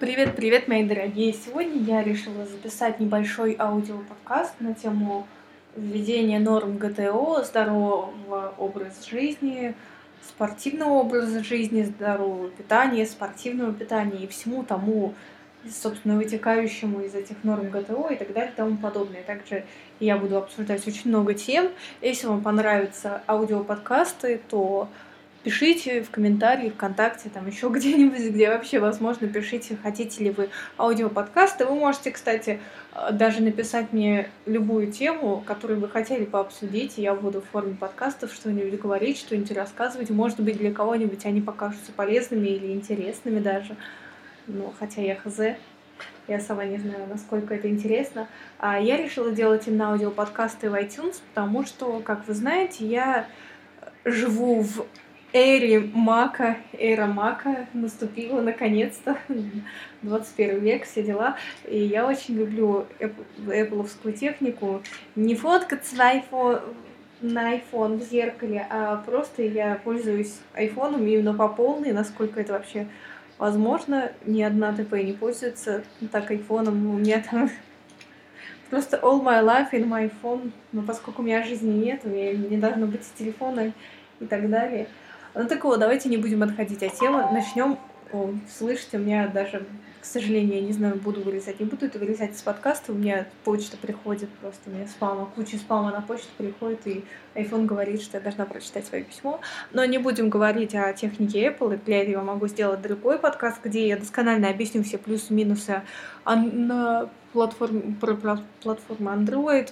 Привет, привет, мои дорогие! Сегодня я решила записать небольшой аудиоподкаст на тему введения норм ГТО, здорового образа жизни, спортивного образа жизни, здорового питания, спортивного питания и всему тому, собственно, вытекающему из этих норм ГТО и так далее и тому подобное. Также я буду обсуждать очень много тем. Если вам понравятся аудиоподкасты, то пишите в комментарии, ВКонтакте, там еще где-нибудь, где вообще возможно, пишите, хотите ли вы аудиоподкасты. Вы можете, кстати, даже написать мне любую тему, которую вы хотели пообсудить, я буду в форме подкастов что-нибудь говорить, что-нибудь рассказывать. Может быть, для кого-нибудь они покажутся полезными или интересными даже. Ну, хотя я хз, я сама не знаю, насколько это интересно. А я решила делать именно аудиоподкасты в iTunes, потому что, как вы знаете, я живу в эре Мака, эра Мака наступила наконец-то, 21 век, все дела. И я очень люблю Apple технику. Не фоткаться на iPhone, на iPhone в зеркале, а просто я пользуюсь айфоном именно по полной, насколько это вообще возможно. Ни одна ТП не пользуется так айфоном. У меня там просто all my life in my phone. Но поскольку у меня жизни нет, у меня не должно быть телефона и так далее. Ну так вот, давайте не будем отходить от темы. Начнем. Слышите, у меня даже, к сожалению, я не знаю, буду вырезать, не буду это вырезать из подкаста. У меня почта приходит просто, у меня спама, куча спама на почту приходит, и iPhone говорит, что я должна прочитать свое письмо. Но не будем говорить о технике Apple, и для этого могу сделать другой подкаст, где я досконально объясню все плюсы-минусы на платформе, про платформу Android,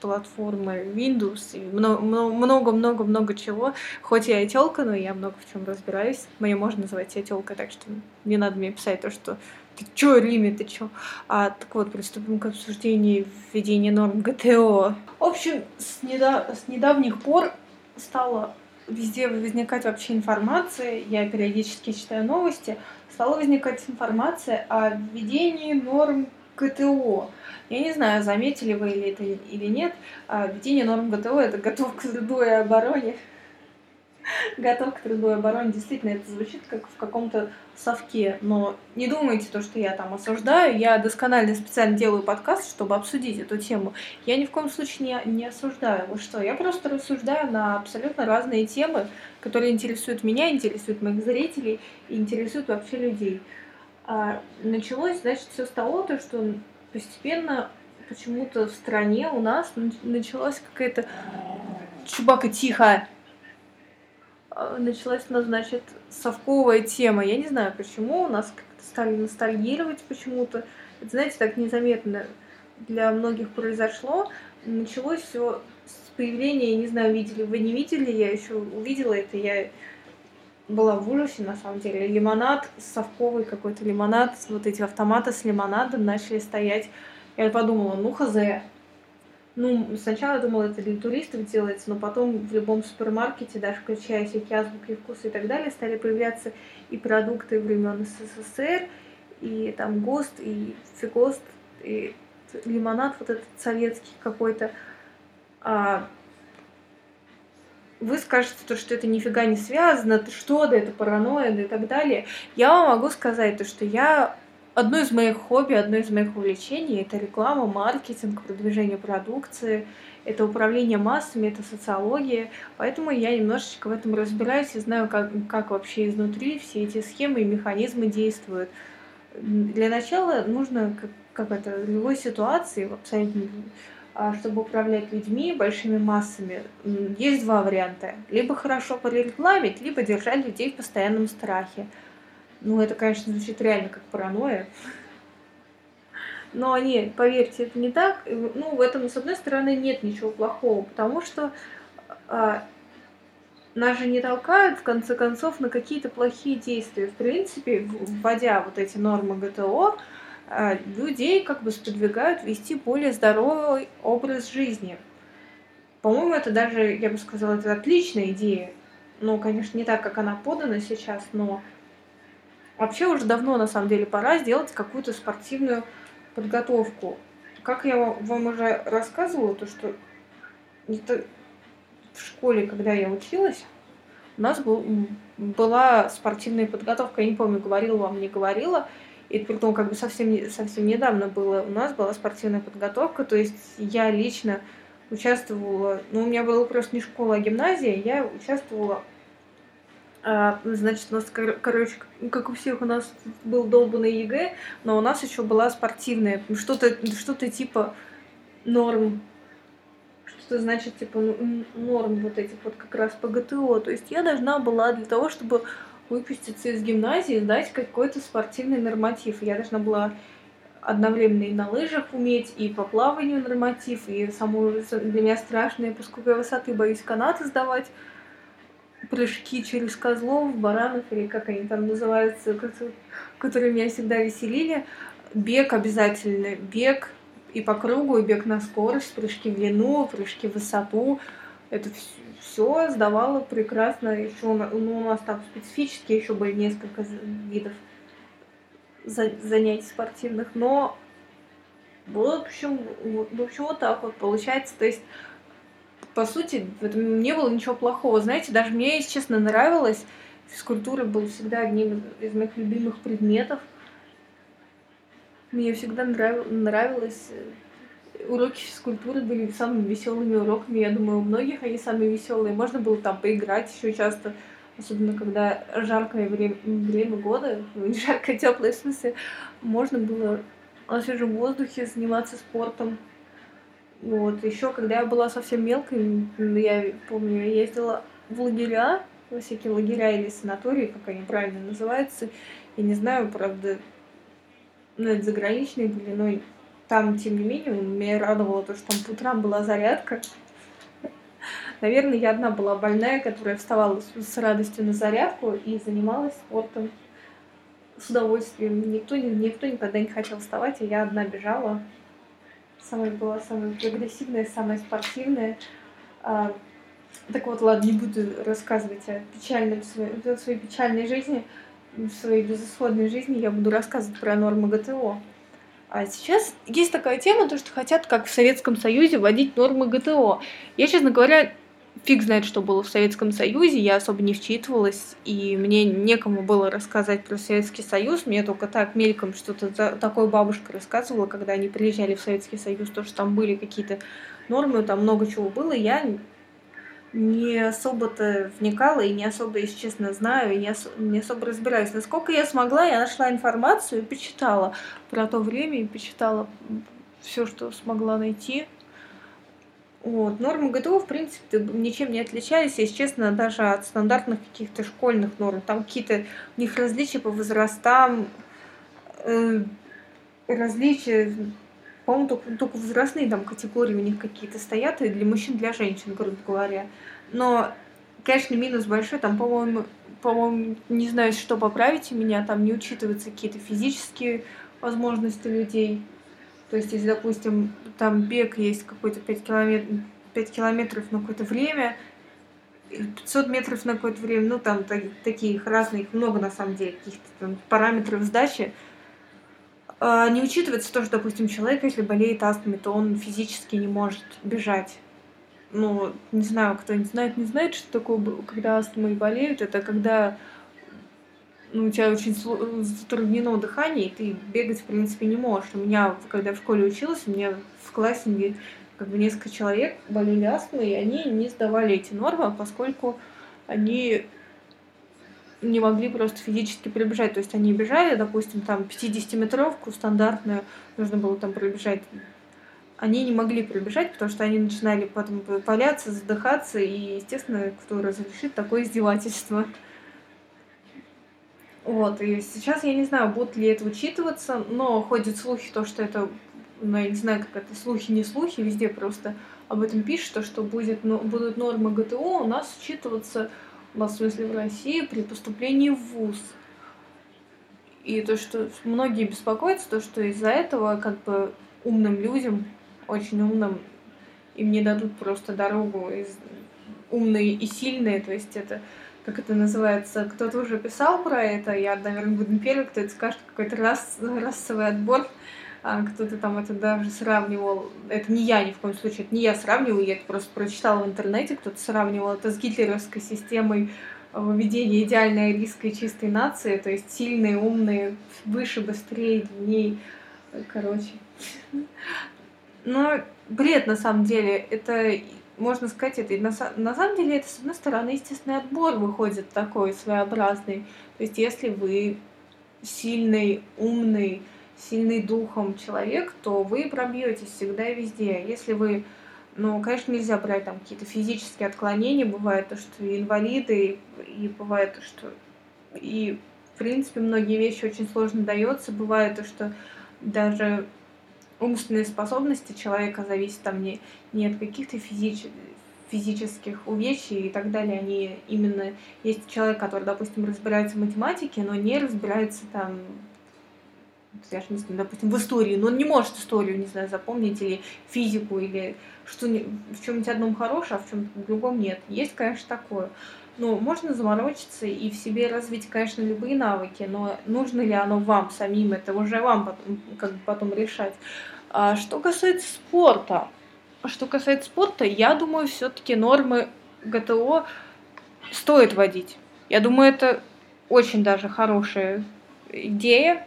платформы Windows и много-много-много чего. Хоть я и тёлка, но я много в чем разбираюсь. Мне можно называть себя тёлкой, так что не надо мне писать то, что ты чё, Риме, ты чё? А, так вот, приступим к обсуждению введения норм ГТО. В общем, с, недав... с недавних пор стала везде возникать вообще информация, я периодически читаю новости, стала возникать информация о введении норм ГТО. Я не знаю, заметили вы или это или нет, а введение норм ГТО — это готов к трудовой обороне. Готов к трудовой обороне. Действительно, это звучит как в каком-то совке. Но не думайте то, что я там осуждаю. Я досконально специально делаю подкаст, чтобы обсудить эту тему. Я ни в коем случае не, не осуждаю. Вы что? Я просто рассуждаю на абсолютно разные темы, которые интересуют меня, интересуют моих зрителей и интересуют вообще людей. А, началось, значит, все с того, то, что постепенно почему-то в стране у нас началась какая-то... Чубака, тихо! А, началась у нас, значит, совковая тема. Я не знаю, почему. У нас как-то стали ностальгировать почему-то. Это, знаете, так незаметно для многих произошло. Началось все с появления, я не знаю, видели вы, не видели, я еще увидела это, я была в ужасе, на самом деле. Лимонад, совковый какой-то лимонад, вот эти автоматы с лимонадом начали стоять. Я подумала, ну хз. Ну, сначала я думала, это для туристов делается, но потом в любом супермаркете, даже включая всякие азбуки вкуса и так далее, стали появляться и продукты времен СССР, и там ГОСТ, и Фигост, и лимонад вот этот советский какой-то. А, вы скажете, то, что это нифига не связано, что, да это паранойя, и так далее. Я вам могу сказать то, что я одно из моих хобби, одно из моих увлечений это реклама, маркетинг, продвижение продукции, это управление массами, это социология. Поэтому я немножечко в этом разбираюсь и знаю, как, как вообще изнутри все эти схемы и механизмы действуют. Для начала нужно, как, как это, в любой ситуации, абсолютно а, чтобы управлять людьми, большими массами, есть два варианта. Либо хорошо порекламить, либо держать людей в постоянном страхе. Ну, это, конечно, звучит реально как паранойя. Но нет, поверьте, это не так. Ну, в этом, с одной стороны, нет ничего плохого, потому что а, нас же не толкают, в конце концов, на какие-то плохие действия. В принципе, вводя вот эти нормы ГТО, а, людей как бы сподвигают вести более здоровый образ жизни. По-моему, это даже, я бы сказала, это отличная идея. Ну, конечно, не так, как она подана сейчас, но вообще уже давно, на самом деле, пора сделать какую-то спортивную подготовку. Как я вам уже рассказывала, то что это в школе, когда я училась, у нас был, была спортивная подготовка, я не помню, говорила вам, не говорила, И при как бы совсем, совсем недавно было, у нас была спортивная подготовка, то есть я лично участвовала, ну, у меня была просто не школа, а гимназия, я участвовала а, значит, у нас, кор- короче, как у всех, у нас был долбанный ЕГЭ, но у нас еще была спортивная, что-то что типа норм, что значит, типа, норм вот этих вот как раз по ГТО. То есть я должна была для того, чтобы выпуститься из гимназии, сдать какой-то спортивный норматив. Я должна была одновременно и на лыжах уметь, и по плаванию норматив, и самую для меня страшное, поскольку я высоты боюсь канаты сдавать, прыжки через козлов, баранов, или как они там называются, которые меня всегда веселили. Бег обязательно, бег и по кругу, и бег на скорость, прыжки в длину, прыжки в высоту. Это все сдавала прекрасно. Еще ну, у нас там специфически еще были несколько видов занятий спортивных, но в общем, в общем, вот так вот получается. То есть, по сути, в этом не было ничего плохого. Знаете, даже мне, если честно, нравилось. Физкультура был всегда одним из моих любимых предметов. Мне всегда нрав... нравилось. Уроки физкультуры были самыми веселыми уроками. Я думаю, у многих они самые веселые. Можно было там поиграть еще часто особенно когда жаркое время, время года, ну, жаркое, теплое в смысле, можно было на свежем воздухе заниматься спортом. Вот. Еще когда я была совсем мелкой, я помню, я ездила в лагеря, во всякие лагеря или санатории, как они правильно называются. Я не знаю, правда, ну, это заграничные были, но там, тем не менее, меня радовало то, что там по утрам была зарядка. Наверное, я одна была больная, которая вставала с, радостью на зарядку и занималась спортом с удовольствием. Никто, никто никогда не хотел вставать, а я одна бежала. Самая была самая прогрессивная, самая спортивная. А, так вот, ладно, не буду рассказывать о печальном, о своей печальной жизни, своей безысходной жизни. Я буду рассказывать про нормы ГТО. А сейчас есть такая тема, то, что хотят, как в Советском Союзе, вводить нормы ГТО. Я, честно говоря, фиг знает, что было в Советском Союзе, я особо не вчитывалась, и мне некому было рассказать про Советский Союз, мне только так мельком что-то такое бабушка рассказывала, когда они приезжали в Советский Союз, то, что там были какие-то нормы, там много чего было, я не особо-то вникала и не особо, если честно, знаю, и не, ос- не особо разбираюсь. Насколько я смогла, я нашла информацию и почитала про то время, и почитала все, что смогла найти. Вот. Нормы ГТО, в принципе, ничем не отличались, если честно, даже от стандартных каких-то школьных норм. Там какие-то у них различия по возрастам, э, различия, по-моему, только, только возрастные там категории у них какие-то стоят, и для мужчин, для женщин, грубо говоря. Но, конечно, минус большой, там, по-моему, по-моему, не знаю, что поправить у меня, там не учитываются какие-то физические возможности людей. То есть, если, допустим, там бег есть какой-то 5 километров, 5 километров на какое-то время, 500 метров на какое-то время, ну, там так, таких разных, много на самом деле, каких-то там параметров сдачи. А, не учитывается то, что, допустим, человек, если болеет астмой, то он физически не может бежать. Ну, не знаю, кто не знает, не знает, что такое, когда астмой болеют. Это когда ну, у тебя очень затруднено дыхание, и ты бегать, в принципе, не можешь. У меня, когда в школе училась, у меня в классе как бы несколько человек болели астмой, и они не сдавали эти нормы, поскольку они не могли просто физически пробежать. То есть они бежали, допустим, там 50-метровку стандартную, нужно было там пробежать. Они не могли пробежать, потому что они начинали потом валяться, задыхаться, и, естественно, кто разрешит такое издевательство. Вот, и сейчас я не знаю, будут ли это учитываться, но ходят слухи, то, что это, ну, я не знаю, как это, слухи, не слухи, везде просто об этом пишут, то, что будет, ну, будут нормы ГТО у нас учитываться, в смысле, в России, при поступлении в ВУЗ. И то, что многие беспокоятся, то, что из-за этого, как бы, умным людям, очень умным, им не дадут просто дорогу из умные и сильные, то есть это как это называется, кто-то уже писал про это, я, наверное, буду первый, кто это скажет, какой-то рас, расовый отбор, кто-то там это даже сравнивал, это не я ни в коем случае, это не я сравниваю, я это просто прочитала в интернете, кто-то сравнивал это с гитлеровской системой выведение идеальной арийской чистой нации, то есть сильные, умные, выше, быстрее, длиннее, короче. Но бред на самом деле, это можно сказать, это на, на самом деле это, с одной стороны, естественный отбор выходит такой своеобразный. То есть, если вы сильный, умный, сильный духом человек, то вы пробьетесь всегда и везде. Если вы, ну, конечно, нельзя брать там какие-то физические отклонения, бывает то, что инвалиды, и, и бывает то, что и в принципе многие вещи очень сложно дается, бывает то, что даже умственные способности человека зависят там не, не от каких-то физич, физических увечий и так далее. Они именно... Есть человек, который, допустим, разбирается в математике, но не разбирается там знаю, допустим, в истории, но он не может историю, не знаю, запомнить, или физику, или что в чем-нибудь одном хорошее, а в чем-то другом нет. Есть, конечно, такое. Но можно заморочиться и в себе развить, конечно, любые навыки, но нужно ли оно вам самим, это уже вам потом, как бы потом решать. А что касается спорта, что касается спорта, я думаю, все-таки нормы ГТО стоит вводить. Я думаю, это очень даже хорошая идея.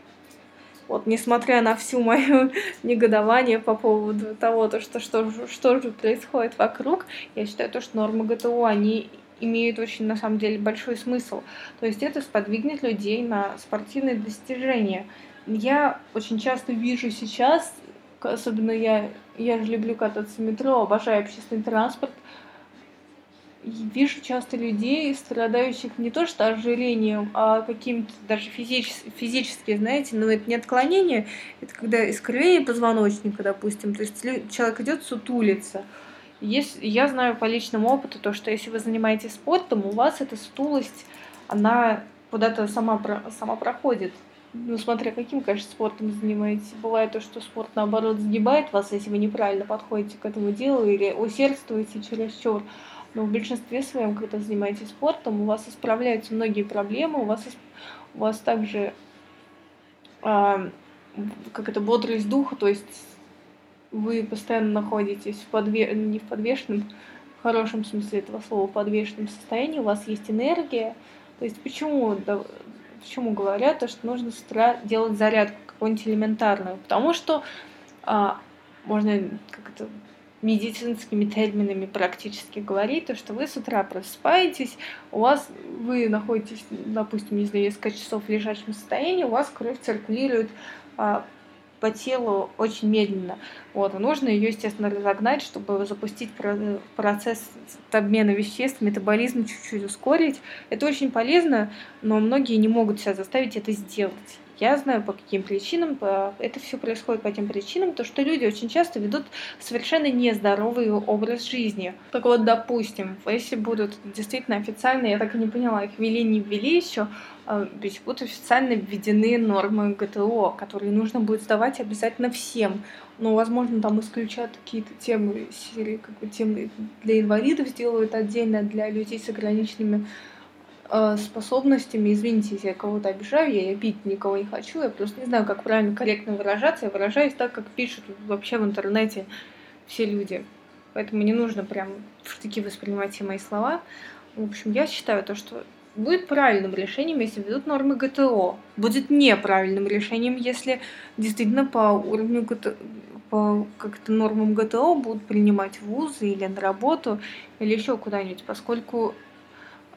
Вот, несмотря на всю мое негодование по поводу того, то, что, что, что же происходит вокруг, я считаю, то, что нормы ГТО, они имеют очень, на самом деле, большой смысл. То есть это сподвигнет людей на спортивные достижения. Я очень часто вижу сейчас особенно я, я же люблю кататься в метро, обожаю общественный транспорт. Вижу часто людей, страдающих не то что ожирением, а каким-то даже физически, физически, знаете, но это не отклонение, это когда искривление позвоночника, допустим, то есть человек идет сутулиться. Есть, я знаю по личному опыту то, что если вы занимаетесь спортом, у вас эта сутулость, она куда-то сама, сама проходит. Ну, смотря каким, конечно, спортом занимаетесь. Бывает то, что спорт, наоборот, сгибает вас, если вы неправильно подходите к этому делу или усердствуете чересчур. Но в большинстве своем, когда занимаетесь спортом, у вас исправляются многие проблемы, у вас, у вас также а, как это, бодрость духа, то есть вы постоянно находитесь в подве... не в подвешенном, в хорошем смысле этого слова, подвешенном состоянии, у вас есть энергия. То есть почему почему говорят, то, что нужно с утра делать зарядку какую-нибудь элементарную? Потому что а, можно как это медицинскими терминами практически говорить, то, что вы с утра просыпаетесь, у вас, вы находитесь, допустим, не знаю, несколько часов в лежачем состоянии, у вас кровь циркулирует а, по телу очень медленно. Вот, нужно ее, естественно, разогнать, чтобы запустить процесс обмена веществ, метаболизм чуть-чуть ускорить. Это очень полезно, но многие не могут себя заставить это сделать. Я знаю, по каким причинам. Это все происходит по тем причинам, то что люди очень часто ведут совершенно нездоровый образ жизни. Так вот, допустим, если будут действительно официально, я так и не поняла, их ввели, не ввели еще, а, ведь будут официально введены нормы ГТО, которые нужно будет сдавать обязательно всем. Но, возможно, там исключат какие-то темы, серии, как бы темы для инвалидов сделают отдельно, для людей с ограниченными способностями. Извините, если я кого-то обижаю, я обидеть никого не хочу, я просто не знаю, как правильно корректно выражаться. Я выражаюсь так, как пишут вообще в интернете все люди. Поэтому не нужно прям в штыки воспринимать все мои слова. В общем, я считаю то, что будет правильным решением, если ведут нормы ГТО. Будет неправильным решением, если действительно по уровню ГТО, по как-то нормам ГТО будут принимать вузы или на работу, или еще куда-нибудь, поскольку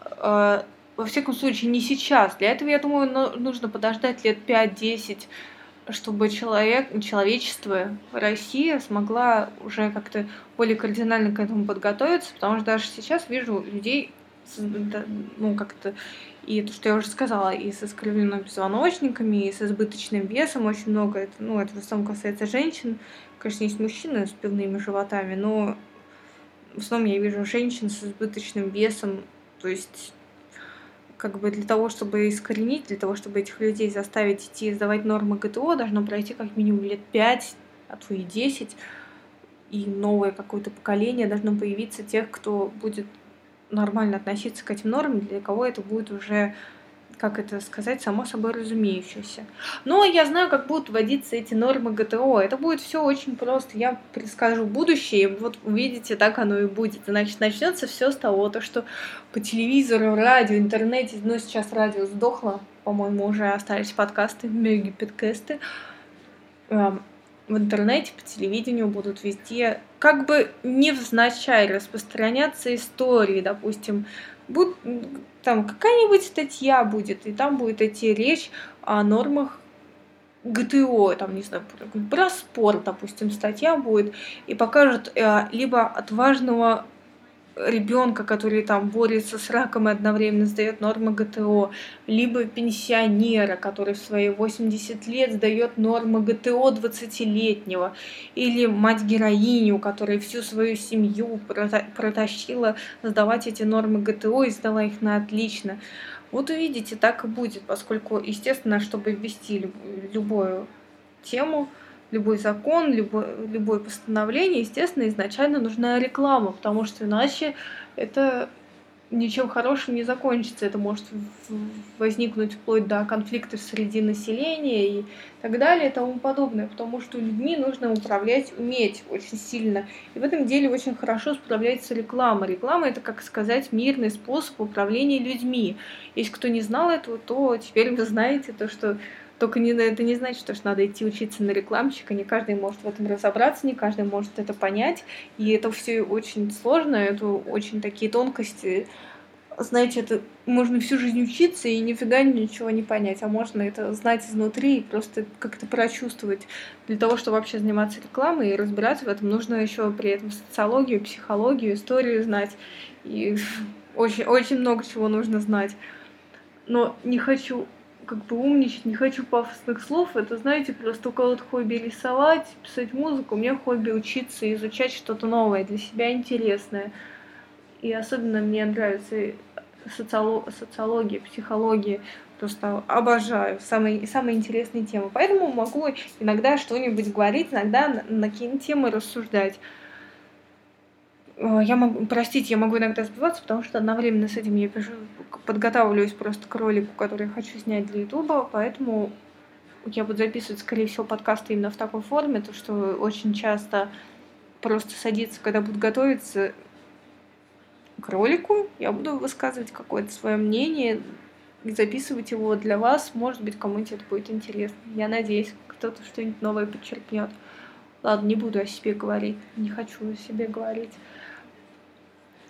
э, во всяком случае, не сейчас. Для этого, я думаю, нужно подождать лет 5-10, чтобы человек, человечество, Россия смогла уже как-то более кардинально к этому подготовиться, потому что даже сейчас вижу людей, ну, как-то, и то, что я уже сказала, и с искривленными позвоночниками, и с избыточным весом очень много, это, ну, это в основном касается женщин, конечно, есть мужчины с пивными животами, но в основном я вижу женщин с избыточным весом, то есть как бы для того, чтобы искоренить, для того, чтобы этих людей заставить идти и сдавать нормы ГТО, должно пройти как минимум лет 5, а то и 10, и новое какое-то поколение должно появиться тех, кто будет нормально относиться к этим нормам, для кого это будет уже как это сказать, само собой разумеющееся. Но я знаю, как будут вводиться эти нормы ГТО. Это будет все очень просто. Я предскажу будущее, и вот увидите, так оно и будет. Значит, начнется все с того, то, что по телевизору, радио, интернете, ну, сейчас радио сдохло, по-моему, уже остались подкасты, меги подкасты. Эм, в интернете, по телевидению будут везде, как бы невзначай распространяться истории, допустим, будь, там какая-нибудь статья будет, и там будет идти речь о нормах ГТО, там, не знаю, про, спорт, допустим, статья будет, и покажут э, либо отважного ребенка, который там борется с раком и одновременно сдает нормы ГТО, либо пенсионера, который в свои 80 лет сдает нормы ГТО 20-летнего, или мать-героиню, которая всю свою семью протащила сдавать эти нормы ГТО и сдала их на отлично. Вот увидите, так и будет, поскольку, естественно, чтобы ввести любую тему, любой закон, любой, любое постановление, естественно, изначально нужна реклама, потому что иначе это ничем хорошим не закончится. Это может возникнуть вплоть до конфликтов среди населения и так далее и тому подобное, потому что людьми нужно управлять, уметь очень сильно. И в этом деле очень хорошо справляется реклама. Реклама — это, как сказать, мирный способ управления людьми. Если кто не знал этого, то теперь вы знаете то, что только не, это не значит, что надо идти учиться на рекламщика. Не каждый может в этом разобраться, не каждый может это понять. И это все очень сложно, это очень такие тонкости. Знаете, это можно всю жизнь учиться и нифига ничего не понять, а можно это знать изнутри и просто как-то прочувствовать. Для того, чтобы вообще заниматься рекламой и разбираться в этом, нужно еще при этом социологию, психологию, историю знать. И очень, очень много чего нужно знать. Но не хочу как бы умничать, не хочу пафосных слов. Это, знаете, просто у кого-то хобби рисовать, писать музыку, у меня хобби учиться, изучать что-то новое, для себя интересное. И особенно мне нравится социолог, социология, психология. Просто обожаю. Самые, самые интересные темы. Поэтому могу иногда что-нибудь говорить, иногда на, какие-нибудь темы рассуждать. Э, я могу, простите, я могу иногда сбиваться, потому что одновременно с этим я пишу, подготавливаюсь просто к ролику, который я хочу снять для Ютуба, поэтому я буду записывать, скорее всего, подкасты именно в такой форме, то что очень часто просто садиться, когда буду готовиться к ролику, я буду высказывать какое-то свое мнение, записывать его для вас, может быть, кому-нибудь это будет интересно. Я надеюсь, кто-то что-нибудь новое подчеркнет. Ладно, не буду о себе говорить, не хочу о себе говорить.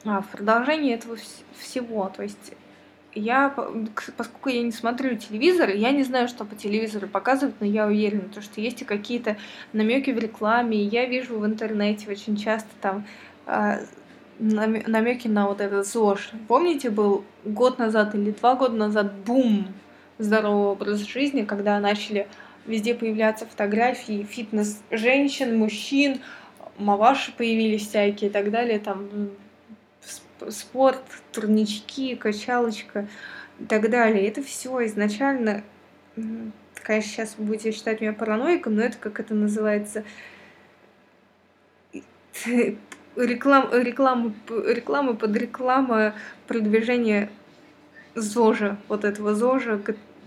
А, в продолжении этого всего, то есть я, поскольку я не смотрю телевизор, я не знаю, что по телевизору показывают, но я уверена, то, что есть и какие-то намеки в рекламе. Я вижу в интернете очень часто там э, намеки на вот этот ЗОЖ. Помните, был год назад или два года назад бум здорового образа жизни, когда начали везде появляться фотографии фитнес женщин, мужчин, маваши появились всякие и так далее, там спорт, турнички, качалочка и так далее. Это все изначально, конечно, сейчас будете считать меня параноиком, но это как это называется, реклам, реклама, реклама под реклама продвижения ЗОЖа, вот этого ЗОЖа,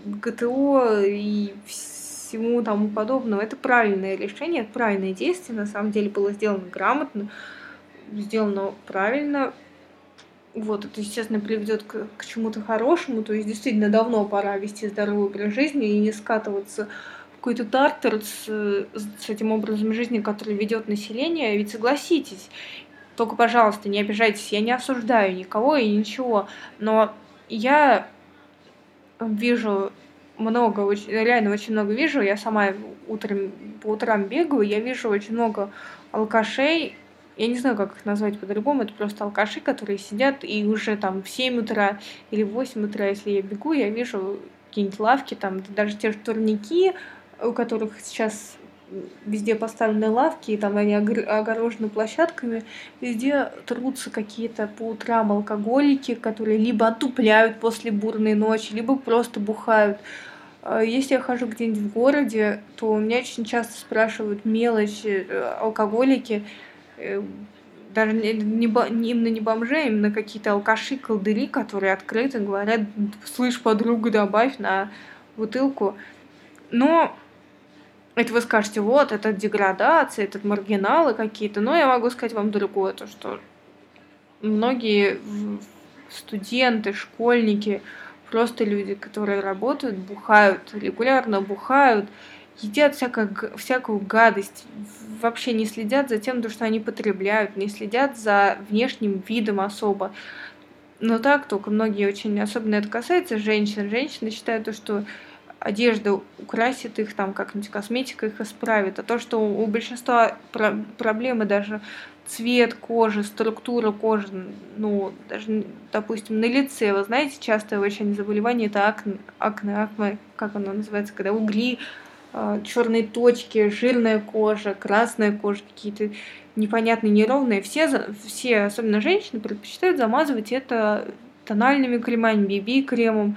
ГТО и всему тому подобного. Это правильное решение, это правильное действие, на самом деле было сделано грамотно, сделано правильно, вот, это, естественно, приведет к, к чему-то хорошему. То есть, действительно, давно пора вести здоровый образ жизни и не скатываться в какой-то тартер с, с этим образом жизни, который ведет население. Ведь согласитесь, только, пожалуйста, не обижайтесь, я не осуждаю никого и ничего, но я вижу много, очень, реально очень много вижу, я сама утром, по утрам бегаю, я вижу очень много алкашей, я не знаю, как их назвать по-другому, это просто алкаши, которые сидят и уже там в 7 утра или в 8 утра, если я бегу, я вижу какие-нибудь лавки, там даже те же турники, у которых сейчас везде поставлены лавки, и там они огорожены площадками, везде трутся какие-то по утрам алкоголики, которые либо отупляют после бурной ночи, либо просто бухают. А если я хожу где-нибудь в городе, то у меня очень часто спрашивают мелочи, э, алкоголики, даже не, не, не, именно не бомжи, а именно какие-то алкаши, колдыри, которые открыто говорят, слышь, подругу добавь на бутылку. Но это вы скажете, вот, это деградация, это маргиналы какие-то. Но я могу сказать вам другое, то что многие студенты, школьники, просто люди, которые работают, бухают, регулярно бухают, едят всякое, всякую гадость, вообще не следят за тем, что они потребляют, не следят за внешним видом особо. Но так только многие очень, особенно это касается женщин, женщины считают то, что одежда украсит их, там как-нибудь косметика их исправит. А то, что у большинства про- проблемы даже цвет кожи, структура кожи, ну, даже, допустим, на лице, вы знаете, частое очень заболевание это акне, акне, акне как оно называется, когда угли, черные точки, жирная кожа, красная кожа, какие-то непонятные, неровные. Все, все, особенно женщины, предпочитают замазывать это тональными кремами, BB-кремом.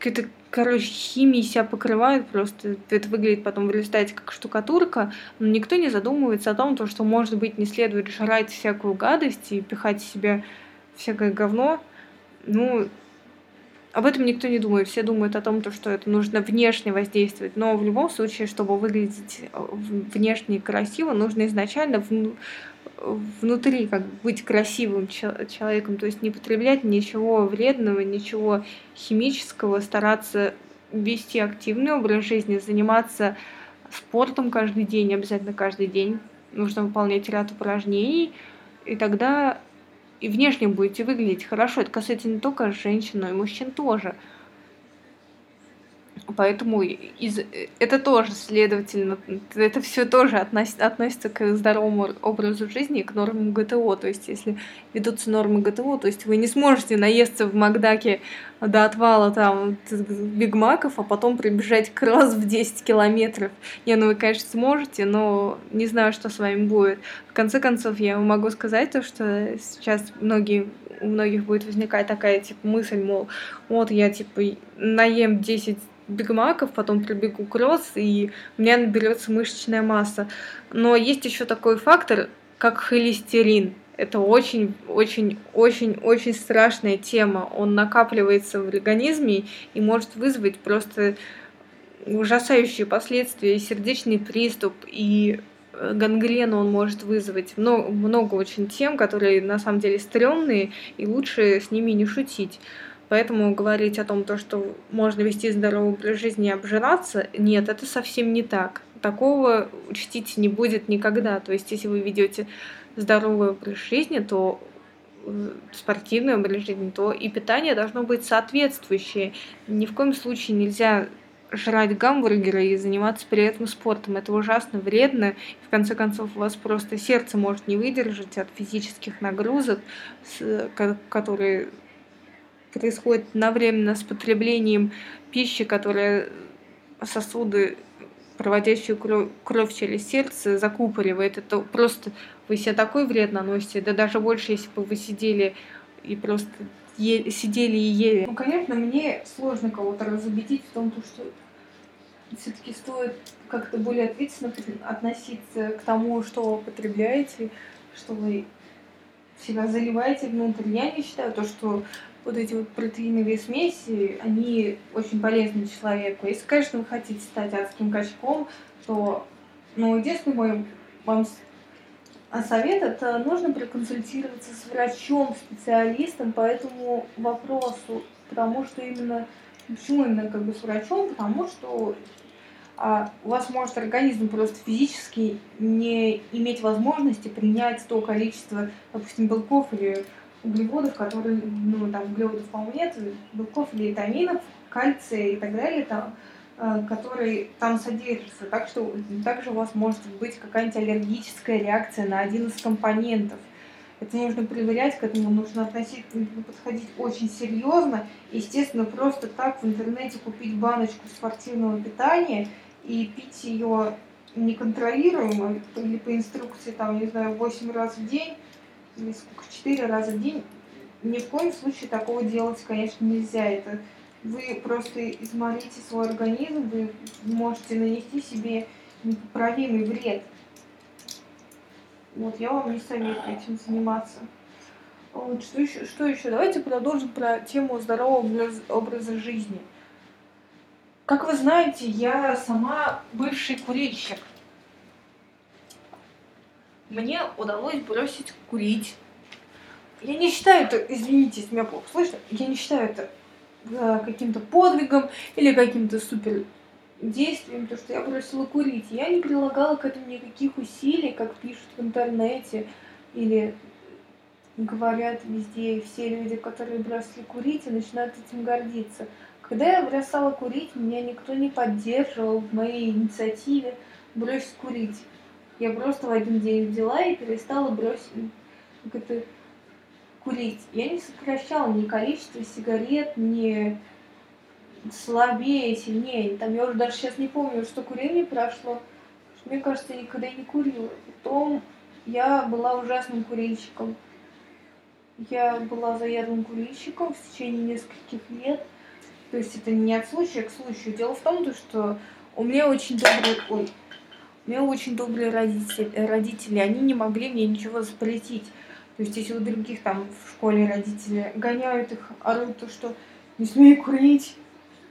Это короче, химией себя покрывают, просто это выглядит потом в результате как штукатурка, но никто не задумывается о том, что, может быть, не следует жрать всякую гадость и пихать в себя всякое говно. Ну, об этом никто не думает. Все думают о том, что это нужно внешне воздействовать. Но в любом случае, чтобы выглядеть э, внешне красиво, нужно изначально внутри как быть красивым человеком, то есть не потреблять ничего вредного, ничего химического, стараться вести активный образ жизни, заниматься спортом каждый день, обязательно каждый день. Нужно выполнять ряд упражнений, и тогда и внешне будете выглядеть хорошо. Это касается не только женщин, но и мужчин тоже. Поэтому из, это тоже, следовательно, это все тоже относ, относится к здоровому образу жизни и к нормам ГТО. То есть, если ведутся нормы ГТО, то есть вы не сможете наесться в Макдаке до отвала там бигмаков, а потом прибежать кросс в 10 километров. Не, ну вы, конечно, сможете, но не знаю, что с вами будет. В конце концов, я могу сказать то, что сейчас многие у многих будет возникать такая типа мысль, мол, вот я типа наем 10 бигмаков, потом пробегу кросс, и у меня наберется мышечная масса. Но есть еще такой фактор, как холестерин. Это очень, очень, очень, очень страшная тема. Он накапливается в организме и может вызвать просто ужасающие последствия, и сердечный приступ, и э, гангрену он может вызвать. Много, много очень тем, которые на самом деле стрёмные, и лучше с ними не шутить. Поэтому говорить о том, то, что можно вести здоровый образ жизни и обжираться, нет, это совсем не так. Такого учтите не будет никогда. То есть, если вы ведете здоровый образ жизни, то э, спортивный образ жизни, то и питание должно быть соответствующее. Ни в коем случае нельзя жрать гамбургеры и заниматься при этом спортом. Это ужасно вредно. В конце концов, у вас просто сердце может не выдержать от физических нагрузок, которые происходит одновременно с потреблением пищи, которая сосуды, проводящие кровь, кровь через сердце, закупоривает. Это просто вы себе такой вред наносите, да даже больше, если бы вы сидели и просто е- сидели и ели. Ну, конечно, мне сложно кого-то разубедить в том, что все-таки стоит как-то более ответственно относиться к тому, что вы потребляете, что вы себя заливаете внутрь. Я не считаю то, что вот эти вот протеиновые смеси, они очень полезны человеку. Если, конечно, вы хотите стать адским качком, то, ну, единственный мой вам совет, это нужно проконсультироваться с врачом, специалистом по этому вопросу, потому что именно, почему именно как бы с врачом, потому что а, у вас может организм просто физически не иметь возможности принять то количество, допустим, белков или углеводов, которые, ну, там, углеводов, по-моему, нет, белков витаминов, кальция и так далее, там, э, которые там содержатся. Так что также у вас может быть какая-нибудь аллергическая реакция на один из компонентов. Это нужно проверять, к этому нужно относиться, подходить очень серьезно. Естественно, просто так в интернете купить баночку спортивного питания и пить ее неконтролируемо или по инструкции, там, не знаю, 8 раз в день, или сколько, четыре раза в день, ни в коем случае такого делать, конечно, нельзя. Это вы просто изморите свой организм, вы можете нанести себе непоправимый вред. Вот, я вам не советую этим заниматься. Вот, что еще? Что еще? Давайте продолжим про тему здорового образа жизни. Как вы знаете, я сама бывший курильщик. Мне удалось бросить курить. Я не считаю это, извините, если меня плохо слышно, я не считаю это э, каким-то подвигом или каким-то супер действием, то, что я бросила курить. Я не прилагала к этому никаких усилий, как пишут в интернете или говорят везде все люди, которые бросили курить и начинают этим гордиться. Когда я бросала курить, меня никто не поддерживал в моей инициативе бросить курить. Я просто в один день взяла и перестала бросить это, курить. Я не сокращала ни количество сигарет, ни слабее, сильнее. Там я уже даже сейчас не помню, что курение прошло. Мне кажется, я никогда не курила. Потом я была ужасным курильщиком. Я была заядлым курильщиком в течение нескольких лет. То есть это не от случая к случаю. Дело в том, что у меня очень добрые... Ой, у меня очень добрые родители, родители, они не могли мне ничего запретить. То есть если у других там в школе родители гоняют их, орут, то что не смей курить,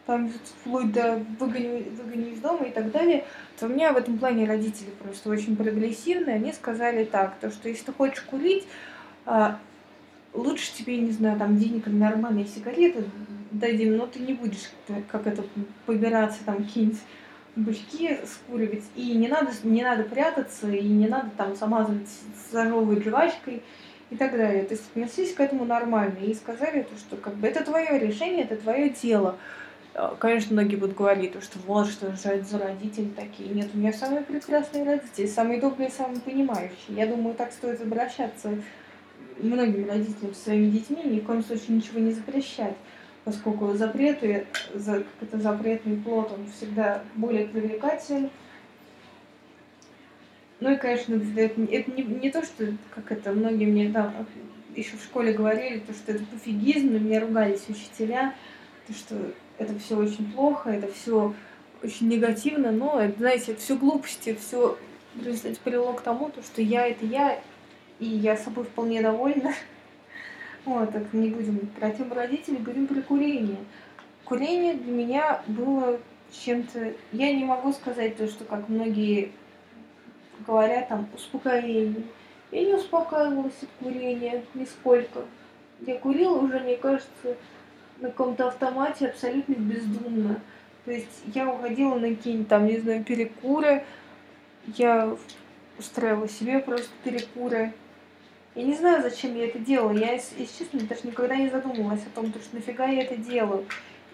там вплоть до выгоню, выгоню из дома и так далее, то у меня в этом плане родители просто очень прогрессивные. Они сказали так, то что если ты хочешь курить, а, лучше тебе, не знаю, там денег на нормальные сигареты дадим, но ты не будешь как это побираться, там какие-нибудь бычки скуривать. И не надо, не надо прятаться, и не надо там замазывать здоровой жвачкой и так далее. То есть отнеслись к этому нормально и сказали, то, что как бы это твое решение, это твое дело. А, конечно, многие будут говорить, что вот, что же это за родители такие. Нет, у меня самые прекрасные родители, самые добрые, самые понимающие. Я думаю, так стоит обращаться многим родителям со своими детьми, ни в коем случае ничего не запрещать, поскольку запреты, за, это запретный плод, он всегда более привлекателен. Ну и, конечно, это, это не, не то, что, как это многие мне там еще в школе говорили, то, что это пофигизм, на меня ругались учителя, то, что это все очень плохо, это все очень негативно, но, это, знаете, это все глупости, все привело к тому, то, что я это я, и я собой вполне довольна. Вот, так не будем про тему родителей, говорим про курение. Курение для меня было чем-то... Я не могу сказать то, что, как многие говорят, там, успокоение. Я не успокаивалась от курения нисколько. Я курила уже, мне кажется, на каком-то автомате абсолютно бездумно. То есть я уходила на какие-нибудь там, не знаю, перекуры, я устраивала себе просто перекуры. Я не знаю, зачем я это делала. Я, если честно, даже никогда не задумывалась о том, что нафига я это делаю.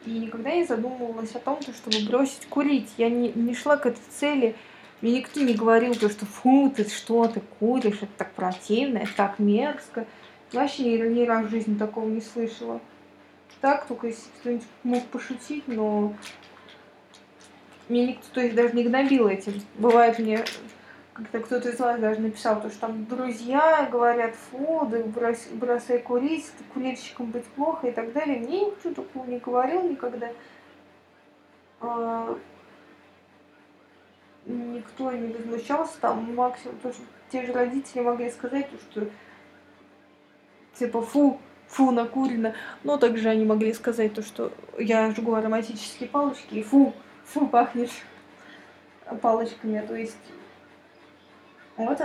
И никогда не задумывалась о том, чтобы бросить курить. Я не, не шла к этой цели. Мне никто не говорил, то, что фу, ты что, ты куришь, это так противно, это так мерзко. Вообще ни, ни разу в жизни такого не слышала так, только если кто-нибудь мог пошутить, но мне никто, то есть даже не гнобил этим. Бывает мне, когда кто-то из вас даже написал, то, что там друзья говорят, фу, да брось, бросай курить, курильщиком быть плохо и так далее. Мне никто такого не говорил никогда. А, никто не возмущался, там максимум, то, что те же родители могли сказать, то, что типа, фу, фу, накурено. Но также они могли сказать то, что я жгу ароматические палочки, и фу, фу, пахнет палочками. То есть вот,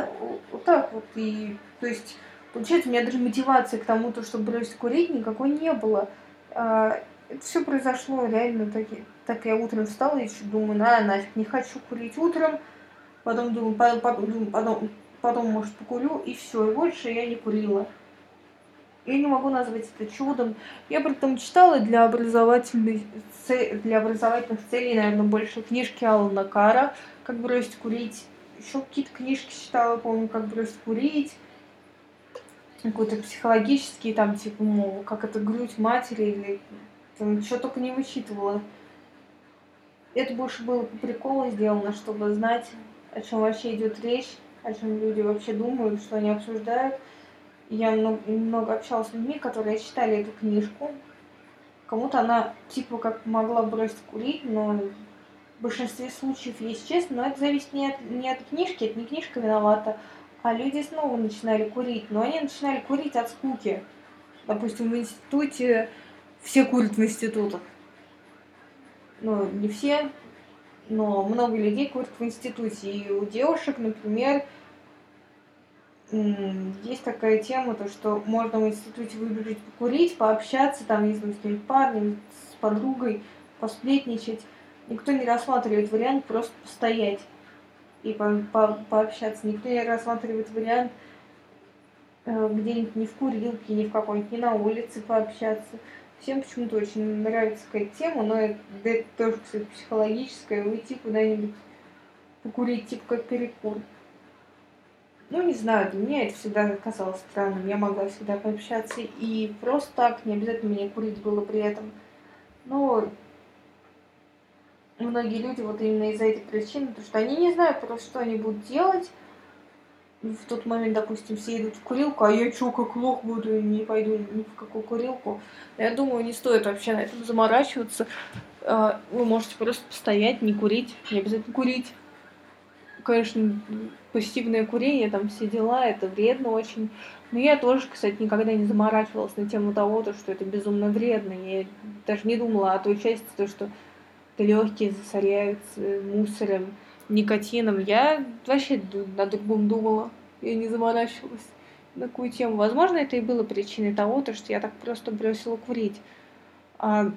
вот так вот. И, то есть, получается, у меня даже мотивации к тому, то, чтобы бросить курить, никакой не было. А, это все произошло реально так, так я утром встала и думаю, на, нафиг, не хочу курить утром. Потом думаю, потом, потом, потом, потом может, покурю, и все, и больше я не курила. Я не могу назвать это чудом. Я при этом читала для образовательных, для образовательных целей, наверное, больше книжки Алана Кара «Как бросить курить». Еще какие-то книжки читала, помню, «Как бросить курить». Какой-то психологический, там, типа, мол, как это грудь матери или там, что только не вычитывала. Это больше было по приколу сделано, чтобы знать, о чем вообще идет речь, о чем люди вообще думают, что они обсуждают – я много, много общалась с людьми, которые читали эту книжку. Кому-то она типа как могла бросить курить, но большинстве случаев, если честно, но это зависит не от, не от книжки, это не книжка виновата, а люди снова начинали курить. Но они начинали курить от скуки. Допустим, в институте все курят в институтах. Ну, не все, но много людей курят в институте. И у девушек, например, есть такая тема, то, что можно в институте выбежать покурить, пообщаться, там, не знаю, с каким-нибудь парнем, с подругой, посплетничать. Никто не рассматривает вариант просто постоять и по по пообщаться. Никто не рассматривает вариант э, где-нибудь не в курилке, не в какой-нибудь, не на улице пообщаться. Всем почему-то очень нравится какая-то тема, но это, это тоже, кстати, психологическое, уйти куда-нибудь покурить, типа как перекур. Ну, не знаю, для меня это всегда казалось странным. Я могла всегда пообщаться и просто так, не обязательно мне курить было при этом. Но многие люди вот именно из-за этих причин, потому что они не знают просто, что они будут делать. В тот момент, допустим, все идут в курилку, а я чё, как лох буду, не пойду ни в какую курилку. Я думаю, не стоит вообще на этом заморачиваться. А, вы можете просто постоять, не курить, не обязательно курить. Конечно, пассивное курение, там все дела, это вредно очень. Но я тоже, кстати, никогда не заморачивалась на тему того, то, что это безумно вредно. Я даже не думала о той части, то, что легкие засоряются мусором, никотином. Я вообще на другом думала. Я не заморачивалась на какую тему. Возможно, это и было причиной того, то, что я так просто бросила курить. А,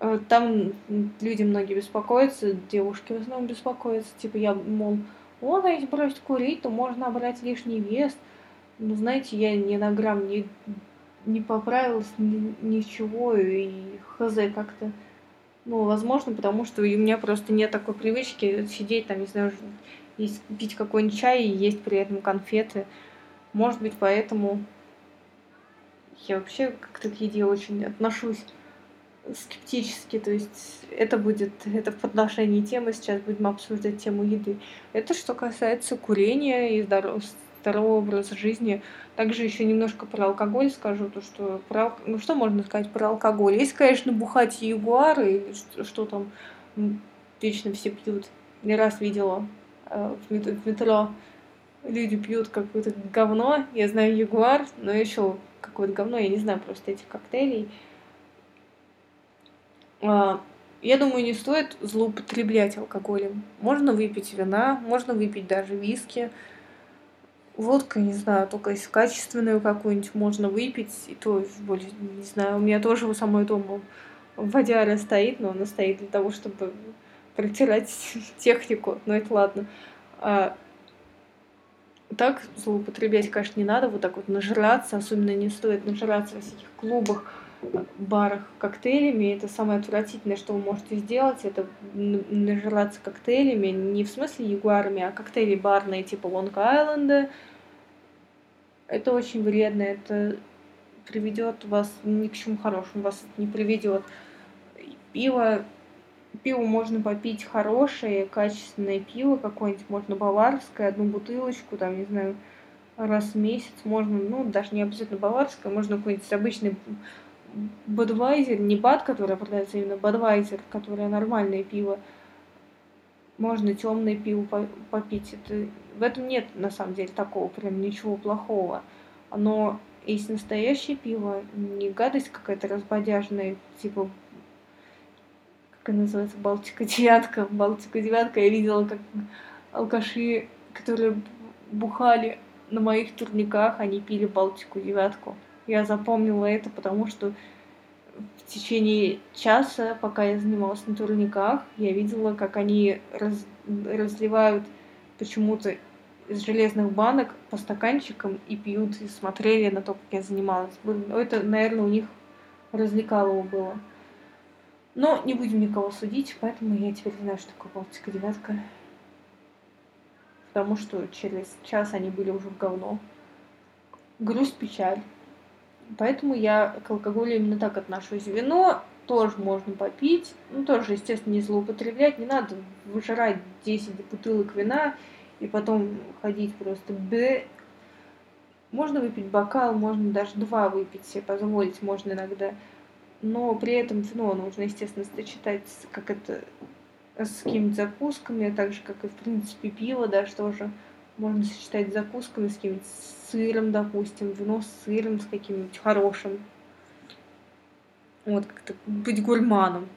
а там люди многие беспокоятся, девушки в основном беспокоятся. Типа я, мол, он, а если бросить курить, то можно набрать лишний вес. Ну, знаете, я ни на грамм не, не поправилась, ни, ничего, и хз как-то ну, возможно, потому что у меня просто нет такой привычки сидеть там, не знаю, пить какой-нибудь чай и есть при этом конфеты. Может быть, поэтому я вообще как-то к еде очень отношусь скептически, то есть это будет, это в подношении темы, сейчас будем обсуждать тему еды. Это что касается курения и здоров здорового образа жизни. Также еще немножко про алкоголь скажу, то что про, ну что можно сказать про алкоголь? Есть, конечно, бухать ягуары, что, что там вечно все пьют. Не раз видела э, в метро люди пьют какое-то говно. Я знаю ягуар, но еще какое-то говно, я не знаю просто этих коктейлей. А, я думаю, не стоит злоупотреблять алкоголем. Можно выпить вина, можно выпить даже виски. Водка, не знаю, только если качественную какую-нибудь можно выпить, и то, более, не знаю, у меня тоже у самой дома водяра стоит, но она стоит для того, чтобы протирать технику, но это ладно. А, так злоупотреблять, конечно, не надо, вот так вот нажраться, особенно не стоит нажраться в всяких клубах, барах коктейлями. Это самое отвратительное, что вы можете сделать, это нажраться коктейлями, не в смысле ягуарами, а коктейли барные типа Лонг-Айленда, это очень вредно, это приведет вас ни к чему хорошему, вас не приведет. Пиво, пиво можно попить хорошее, качественное пиво какое-нибудь, можно баварское, одну бутылочку, там, не знаю, раз в месяц можно, ну, даже не обязательно баварское, можно какой-нибудь обычный Бадвайзер, не бад, который продается, именно Бадвайзер, которое нормальное пиво. Можно темное пиво попить. Это в этом нет, на самом деле, такого прям ничего плохого. Но есть настоящее пиво, не гадость какая-то разбодяжная, типа, как она называется, Балтика девятка. Балтика девятка я видела, как алкаши, которые бухали на моих турниках, они пили Балтику девятку. Я запомнила это, потому что в течение часа, пока я занималась на турниках, я видела, как они раз, разливают почему-то из железных банок по стаканчикам и пьют, и смотрели на то, как я занималась. Это, наверное, у них развлекалово было. Но не будем никого судить, поэтому я теперь знаю, что такое Балтика девятка. Потому что через час они были уже в говно. Грусть, печаль. Поэтому я к алкоголю именно так отношусь. Вино тоже можно попить, ну тоже, естественно, не злоупотреблять, не надо выжирать 10 бутылок вина и потом ходить просто б. Можно выпить бокал, можно даже два выпить себе позволить, можно иногда. Но при этом вино нужно, естественно, сочетать, как это, с какими-то закусками, а так же, как и, в принципе, пиво даже тоже можно сочетать с закусками, с каким-нибудь сыром, допустим, вино с сыром, с каким-нибудь хорошим. Вот, как-то быть гурманом.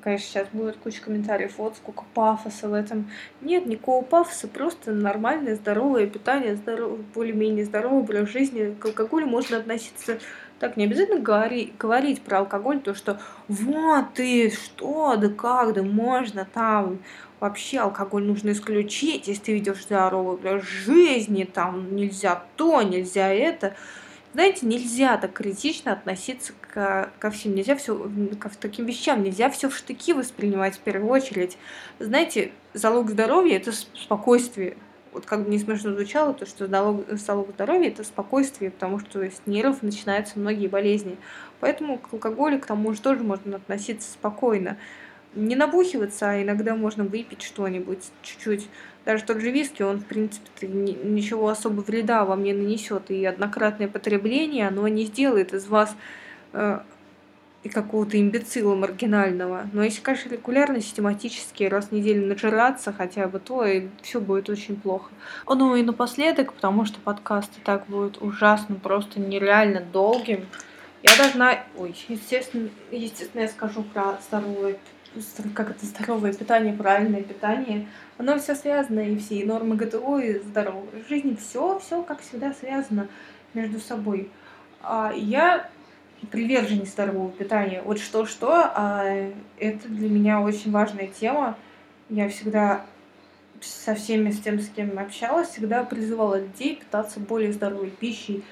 Конечно, сейчас будет куча комментариев, вот сколько пафоса в этом. Нет, никакого пафоса, просто нормальное, здоровое питание, здоров... более-менее здоровый образ жизни. К алкоголю можно относиться так, не обязательно говори, говорить про алкоголь, то, что вот ты, что, да как, да можно там, вообще алкоголь нужно исключить, если ты ведешь здоровый образ жизни, там нельзя то, нельзя это. Знаете, нельзя так критично относиться к, ко всем, нельзя все к таким вещам, нельзя все в штыки воспринимать в первую очередь. Знаете, залог здоровья это спокойствие. Вот как бы не смешно звучало, то, что залог, залог здоровья это спокойствие, потому что с нервов начинаются многие болезни. Поэтому к алкоголю, к тому же, тоже можно относиться спокойно. Не набухиваться, а иногда можно выпить что-нибудь чуть-чуть даже тот же виски, он, в принципе, ничего особо вреда вам не нанесет. И однократное потребление, оно не сделает из вас э, и какого-то имбецила маргинального. Но если, конечно, регулярно, систематически, раз в неделю нажираться хотя бы, то и все будет очень плохо. Ну и напоследок, потому что подкаст и так будет ужасно, просто нереально долгим. Я должна... Ой, естественно, естественно, я скажу про здоровое как это здоровое питание, правильное питание, оно все связано, и все и нормы ГТО, и здоровой жизни, все, все, как всегда, связано между собой. А я приверженец здорового питания. Вот что-что, а это для меня очень важная тема. Я всегда со всеми, с тем, с кем общалась, всегда призывала людей питаться более здоровой пищей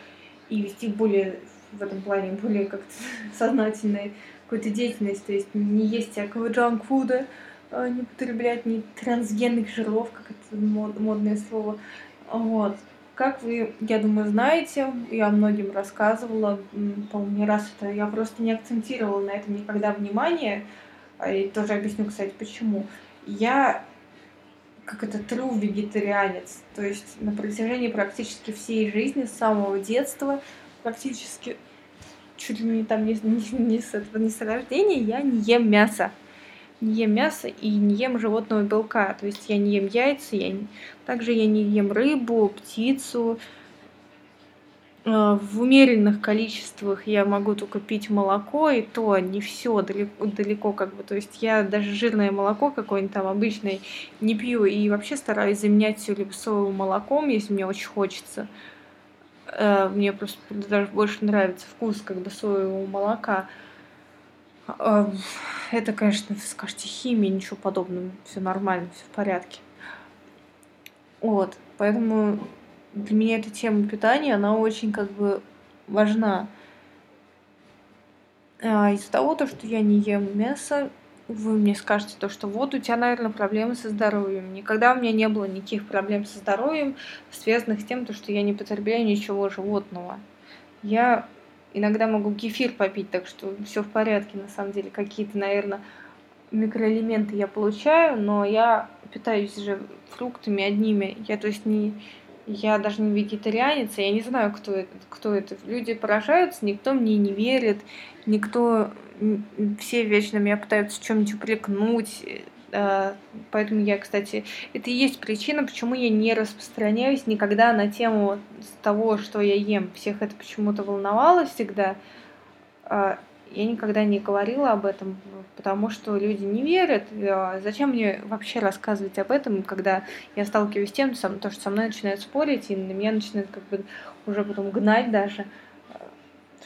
и вести более в этом плане более как-то сознательной какой-то деятельность, то есть не есть всякого джанк-фуда, не потреблять ни трансгенных жиров, как это модное слово. Вот. Как вы, я думаю, знаете, я многим рассказывала, по-моему, не раз это, я просто не акцентировала на этом никогда внимание, а, и тоже объясню, кстати, почему. Я как это true вегетарианец, то есть на протяжении практически всей жизни, с самого детства, практически чуть ли не там не, не, не, с этого, не с рождения, я не ем мясо. Не ем мясо и не ем животного белка. То есть я не ем яйца, я не... также я не ем рыбу, птицу. Э, в умеренных количествах я могу только пить молоко, и то не все далеко, далеко как бы. То есть я даже жирное молоко какое-нибудь там обычное не пью, и вообще стараюсь заменять все либо соевым молоком, если мне очень хочется. Э, мне просто даже больше нравится вкус как бы соевого молока. Это, конечно, вы скажете, химия, ничего подобного, все нормально, все в порядке. Вот, поэтому для меня эта тема питания, она очень как бы важна. А из-за того, то, что я не ем мясо, вы мне скажете то, что вот у тебя, наверное, проблемы со здоровьем. Никогда у меня не было никаких проблем со здоровьем, связанных с тем, то, что я не потребляю ничего животного. Я иногда могу кефир попить, так что все в порядке, на самом деле. Какие-то, наверное, микроэлементы я получаю, но я питаюсь же фруктами одними. Я, то есть, не, я даже не вегетарианец, я не знаю, кто это, кто это. Люди поражаются, никто мне не верит, никто все вечно меня пытаются чем-нибудь упрекнуть. Э, поэтому я, кстати, это и есть причина, почему я не распространяюсь никогда на тему того, что я ем. Всех это почему-то волновало всегда. А, я никогда не говорила об этом, потому что люди не верят. А зачем мне вообще рассказывать об этом, когда я сталкиваюсь с тем, то, что со мной начинают спорить, и на меня начинают как бы уже потом гнать даже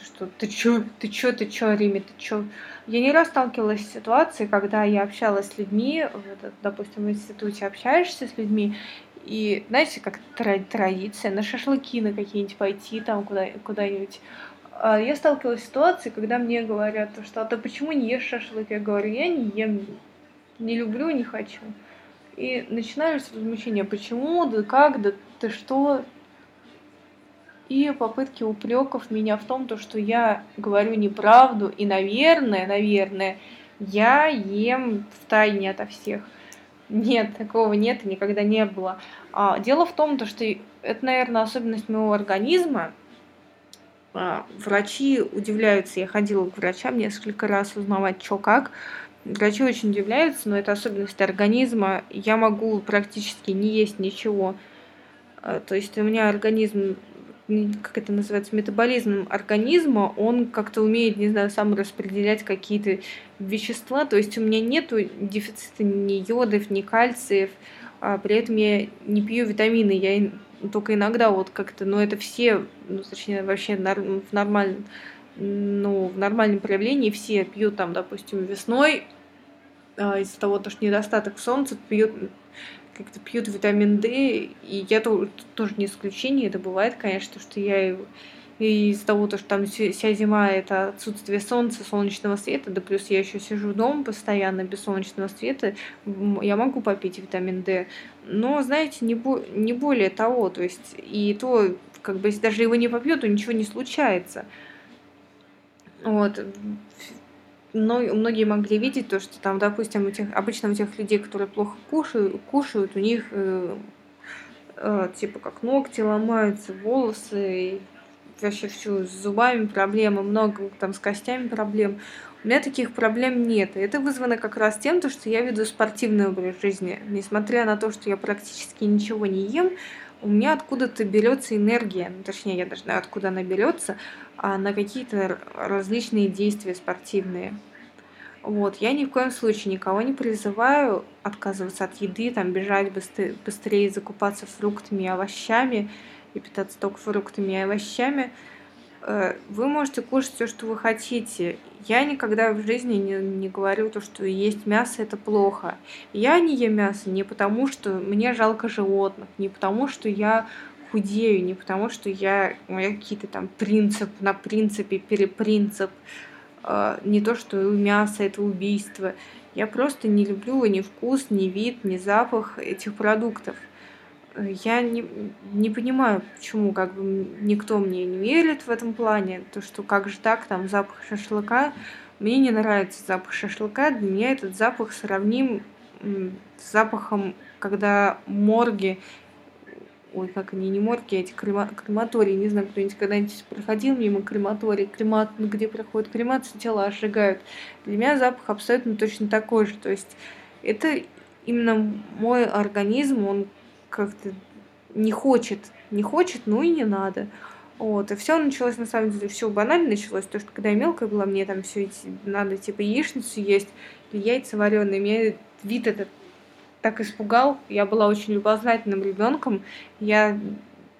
что ты чё, ты чё, ты чё, Риме, ты чё. Я не раз сталкивалась с ситуацией, когда я общалась с людьми, вот, допустим, в институте общаешься с людьми, и, знаете, как традиция, на шашлыки на какие-нибудь пойти там куда, куда-нибудь. А я сталкивалась с ситуацией, когда мне говорят, что а ты почему не ешь шашлык? Я говорю, я не ем, не люблю, не хочу. И начинаешь с возмущения, почему, да как, да ты что, и попытки упреков меня в том, то, что я говорю неправду, и, наверное, наверное, я ем в тайне ото всех. Нет, такого нет никогда не было. А, дело в том, то, что это, наверное, особенность моего организма. А, врачи удивляются, я ходила к врачам несколько раз узнавать, что как. Врачи очень удивляются, но это особенность организма. Я могу практически не есть ничего А, то есть у меня организм как это называется, метаболизм организма, он как-то умеет, не знаю, сам распределять какие-то вещества, то есть у меня нету дефицита ни йодов, ни кальциев, а при этом я не пью витамины, я только иногда вот как-то, но это все, ну, точнее, вообще в нормальном, ну, в нормальном проявлении все пьют там, допустим, весной, а, из-за того, что недостаток солнца, пьют как-то пьют витамин D, и я тоже, тоже не исключение, это бывает, конечно, что я и из-за того, что там вся зима это отсутствие солнца, солнечного света, да плюс я еще сижу дома постоянно без солнечного света, я могу попить витамин D. Но, знаете, не, бо не более того, то есть и то, как бы, если даже его не попью, то ничего не случается. Вот многие могли видеть то, что там, допустим, у тех, обычно у тех людей, которые плохо кушают, кушают у них э, э, типа как ногти ломаются, волосы, вообще все с зубами проблемы, много там с костями проблем. У меня таких проблем нет. И это вызвано как раз тем, то, что я веду спортивный образ жизни. Несмотря на то, что я практически ничего не ем, у меня откуда-то берется энергия, ну, точнее, я даже знаю, откуда она берется, а на какие-то различные действия спортивные. Вот, я ни в коем случае никого не призываю отказываться от еды, там, бежать быстрее, быстрее закупаться фруктами и овощами и питаться только фруктами и овощами. Э, вы можете кушать все, что вы хотите. Я никогда в жизни не, не говорю то, что есть мясо это плохо. Я не ем мясо не потому, что мне жалко животных, не потому, что я худею, не потому, что я, какие-то там принцип на принципе, перепринцип, э, не то, что мясо это убийство. Я просто не люблю ни вкус, ни вид, ни запах этих продуктов. Я не, не понимаю, почему как бы никто мне не верит в этом плане, то что как же так, там запах шашлыка. Мне не нравится запах шашлыка, для меня этот запах сравним с запахом, когда морги ой, как они, не морги, а эти крема, крематории, не знаю, кто-нибудь когда-нибудь проходил мимо крематории, кремат, где проходит кремация, тело сжигают. Для меня запах абсолютно точно такой же, то есть это именно мой организм, он как-то не хочет, не хочет, ну и не надо. Вот, и все началось, на самом деле, все банально началось, то, что когда я мелкая была, мне там все эти, надо, типа, яичницу есть, или яйца вареные, мне вид этот так испугал. Я была очень любознательным ребенком. Я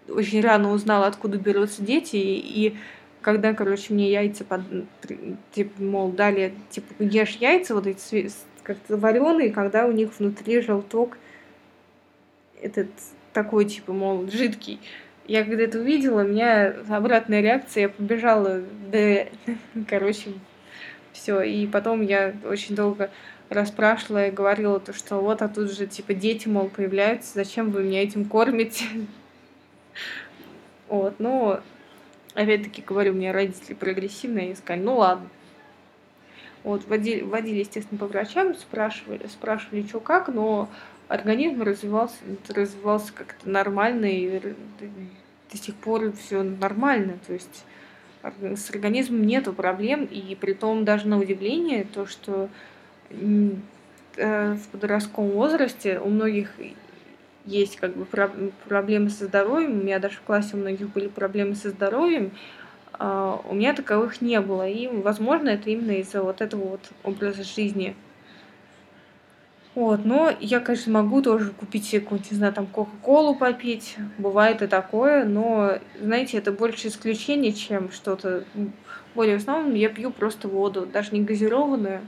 очень рано узнала, откуда берутся дети. И, и когда, короче, мне яйца под, типа, мол, дали, типа, ешь яйца, вот эти как-то вареные, когда у них внутри желток этот такой, типа, мол, жидкий. Я когда это увидела, у меня обратная реакция, я побежала, да, короче, все. И потом я очень долго расспрашивала и говорила то, что вот, а тут же, типа, дети, мол, появляются, зачем вы меня этим кормите? Вот, ну, опять-таки говорю, у меня родители прогрессивные, и сказали, ну ладно. Вот, водили, водили, естественно, по врачам, спрашивали, спрашивали, что как, но организм развивался, развивался как-то нормально, и до сих пор все нормально, то есть с организмом нету проблем, и при том даже на удивление то, что Э, в подростковом возрасте у многих есть как бы проблемы со здоровьем, у меня даже в классе у многих были проблемы со здоровьем, а у меня таковых не было. И, возможно, это именно из-за вот этого вот образа жизни. Вот, но я, конечно, могу тоже купить какую-нибудь, не знаю, там, Кока-Колу попить. Бывает и такое, но, знаете, это больше исключение, чем что-то. Более в основном я пью просто воду, даже не газированную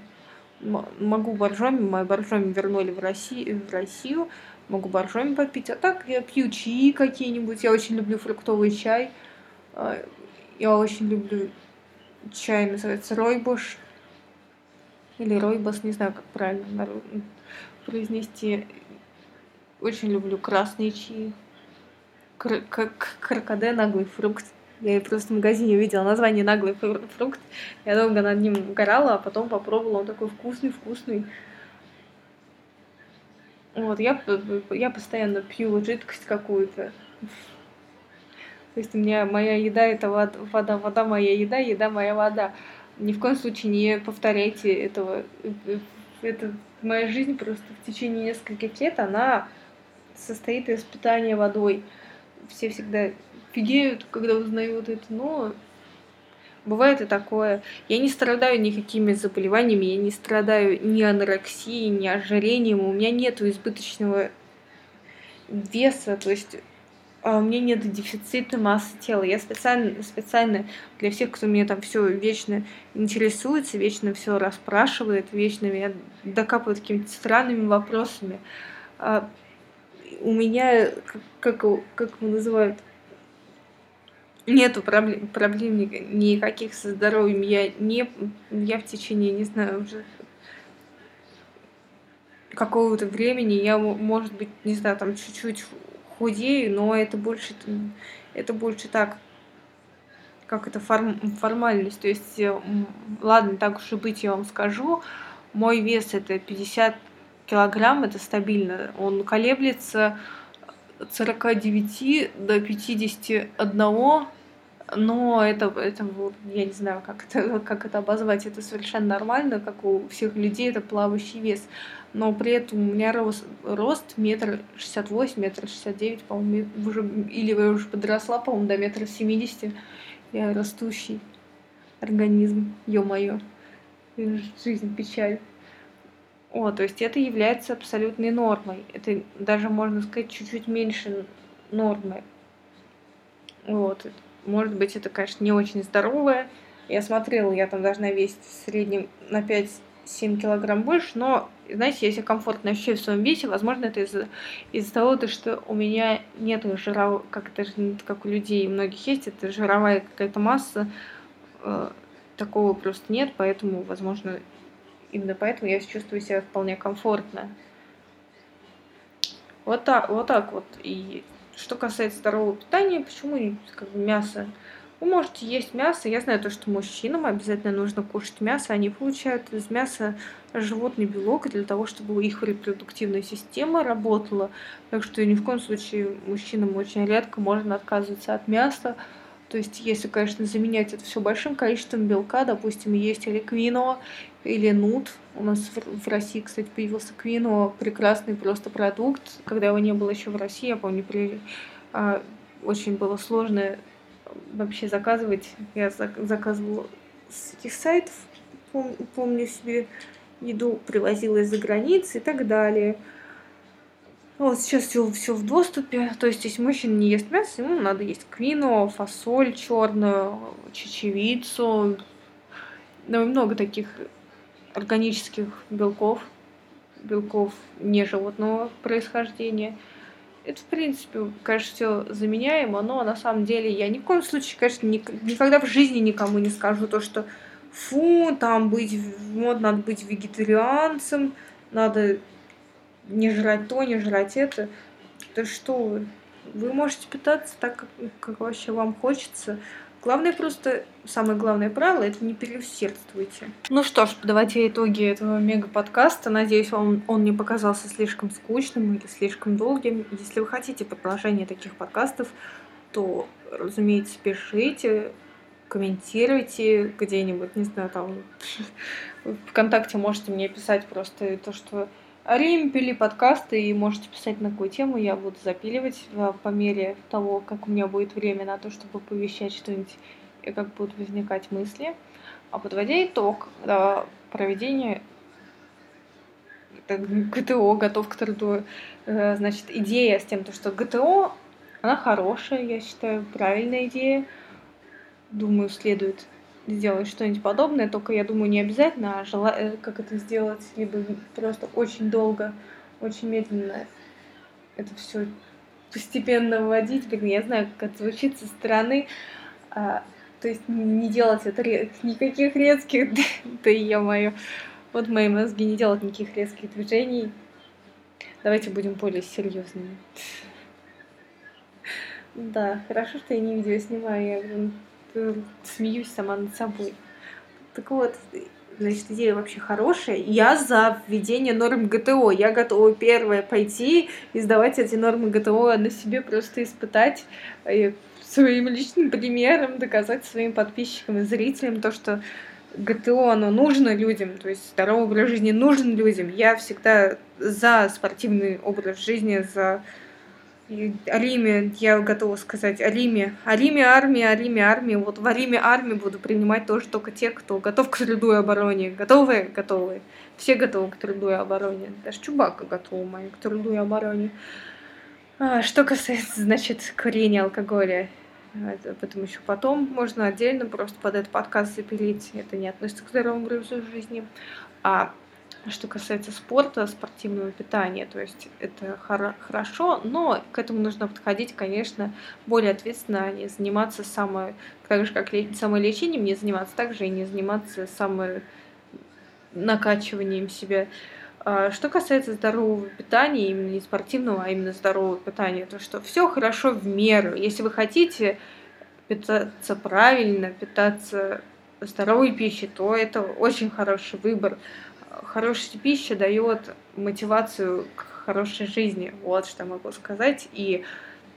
могу боржоми, мою боржоми вернули в Россию, в Россию, могу боржоми попить. А так я пью чаи какие-нибудь. Я очень люблю фруктовый чай. А, я очень люблю чай, называется ройбуш. Или ройбас, не знаю, как правильно произнести. Очень люблю красные чаи. Кр- крокоде наглый фрукт. Я просто в магазине увидела название наглый фрукт. Я долго над ним горала, а потом попробовала. Он такой вкусный, вкусный. Вот, я, я постоянно пью жидкость какую-то. То есть у меня моя еда это вода, вода, моя еда, еда моя вода. Ни в коем случае не повторяйте этого. Это моя жизнь просто в течение нескольких лет, она состоит из питания водой. все всегда фигеют, когда узнают это, но бывает и такое. Я не страдаю никакими заболеваниями, я не страдаю ни анорексией, ни ожирением, у меня нет избыточного веса, то есть у меня нет дефицита массы тела. Я специально, специально для всех, кто меня там все вечно интересуется, вечно все расспрашивает, вечно меня докапывает какими-то странными вопросами. А у меня, как, как его называют, нету проблем, проблем никаких со здоровьем. Я не, я в течение, не знаю, уже какого-то времени я, может быть, не знаю, там чуть-чуть худею, но это больше, это больше так, как это форм, формальность. То есть, э, ладно, так уж и быть, я вам скажу, мой вес это 50 килограмм, это стабильно. Он колеблется от 49 до 51 но это, это я не знаю, как это, как это обозвать, это совершенно нормально, как у всех людей, это плавающий вес. Но при этом у меня рост, рост метр шестьдесят восемь, метр шестьдесят девять, по-моему, уже, или я уже подросла, по-моему, до метра семидесяти. Я растущий организм, ё-моё. Жизнь печаль. О, то есть это является абсолютной нормой. Это даже, можно сказать, чуть-чуть меньше нормы. Вот. Может быть, это, конечно, не очень здоровое. Я смотрела, я там должна весить в среднем на 5-7 килограмм больше, но, знаете, я себя комфортно ощущаю в своем весе. Возможно, это из-за из того, что у меня нет жира, как это как у людей, многих есть, это жировая какая-то масса. Э, такого просто нет, поэтому, возможно, именно поэтому я чувствую себя вполне комфортно. Вот так, вот так вот. И что касается здорового питания, почему как бы, мясо? Вы можете есть мясо. Я знаю то, что мужчинам обязательно нужно кушать мясо. Они получают из мяса животный белок для того, чтобы их репродуктивная система работала. Так что ни в коем случае мужчинам очень редко можно отказываться от мяса. То есть, если, конечно, заменять это все большим количеством белка, допустим, есть или квино, или нут. У нас в России, кстати, появился квино, прекрасный просто продукт. Когда его не было еще в России, я помню, при... а, очень было сложно вообще заказывать. Я заказывала с этих сайтов, пом помню себе, еду привозила из-за границы и так далее. Вот сейчас все, все в доступе. То есть, если мужчина не ест мясо, ему надо есть квино, фасоль черную, чечевицу. Ну, много таких органических белков, белков не животного происхождения. Это, в принципе, конечно, все заменяемо, но на самом деле я ни в коем случае, конечно, никогда в жизни никому не скажу то, что фу, там быть, вот, надо быть вегетарианцем, надо не жрать то, не жрать это. Да что вы? Вы можете питаться так, как, как вообще вам хочется. Главное просто, самое главное правило, это не переусердствуйте. Ну что ж, подавайте итоги этого мега-подкаста. Надеюсь, вам он не показался слишком скучным или слишком долгим. Если вы хотите продолжение таких подкастов, то, разумеется, пишите, комментируйте где-нибудь, не знаю, там ВКонтакте можете мне писать просто то, что Рим пили подкасты и можете писать на какую тему я буду запиливать по мере того, как у меня будет время на то, чтобы повещать что-нибудь и как будут возникать мысли. А подводя итог проведения ГТО, готов к труду, э, значит, идея с тем, что ГТО, она хорошая, я считаю, правильная идея. Думаю, следует сделать что-нибудь подобное, только я думаю, не обязательно, а жела... Э, как это сделать, либо просто очень долго, очень медленно это все постепенно вводить. Блин, я знаю, как это звучит со стороны. А, то есть не делать это никаких резких, да я мою. Вот мои мозги не делают никаких резких движений. Давайте будем более серьезными. Да, хорошо, что я не видео снимаю. Я, смеюсь сама над собой. Так вот, значит, идея вообще хорошая. Я за введение норм ГТО. Я готова первая пойти и сдавать эти нормы ГТО на себе, просто испытать и своим личным примером доказать своим подписчикам и зрителям то, что ГТО, оно нужно людям, то есть здоровый образ жизни нужен людям. Я всегда за спортивный образ жизни, за Алиме, я готова сказать, Алиме, Алиме армии, Алиме армии. Вот в Алиме армии буду принимать тоже только те, кто готов к труду и обороне. Готовы? Готовы. Все готовы к труду и обороне. Даже Чубака готова моя к труду и обороне. А, что касается, значит, курения, алкоголя, об этом еще потом можно отдельно просто под этот подкаст запилить. Это не относится к здоровому образу жизни. А что касается спорта, спортивного питания, то есть это хор- хорошо, но к этому нужно подходить, конечно, более ответственно, а не заниматься самой, так же как ле- самолечением, не заниматься также и не заниматься самой накачиванием себя. А что касается здорового питания, именно не спортивного, а именно здорового питания, то что все хорошо в меру. Если вы хотите питаться правильно, питаться здоровой пищей, то это очень хороший выбор хорошая пища дает мотивацию к хорошей жизни. Вот что могу сказать. И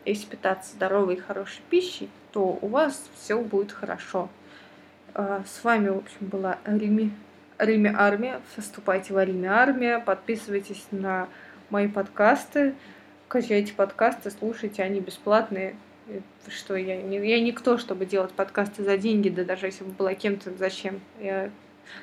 если питаться здоровой и хорошей пищей, то у вас все будет хорошо. А, с вами, в общем, была Риме, Риме Армия. Вступайте в Риме Армия. Подписывайтесь на мои подкасты. Качайте подкасты, слушайте, они бесплатные. Что я, не, я никто, чтобы делать подкасты за деньги, да даже если бы была кем-то, зачем? Я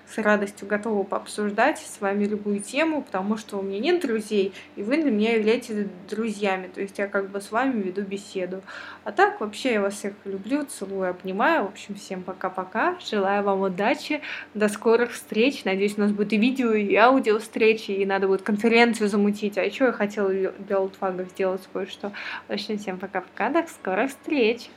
с радостью готова пообсуждать с вами любую тему, потому что у меня нет друзей, и вы для меня являетесь друзьями. То есть я как бы с вами веду беседу. А так вообще я вас всех люблю, целую, обнимаю. В общем, всем пока-пока. Желаю вам удачи. До скорых встреч. Надеюсь, у нас будет и видео, и аудио встречи, и надо будет конференцию замутить. А еще я хотела для Олдфага сделать кое-что. В общем, всем пока-пока. До скорых встреч.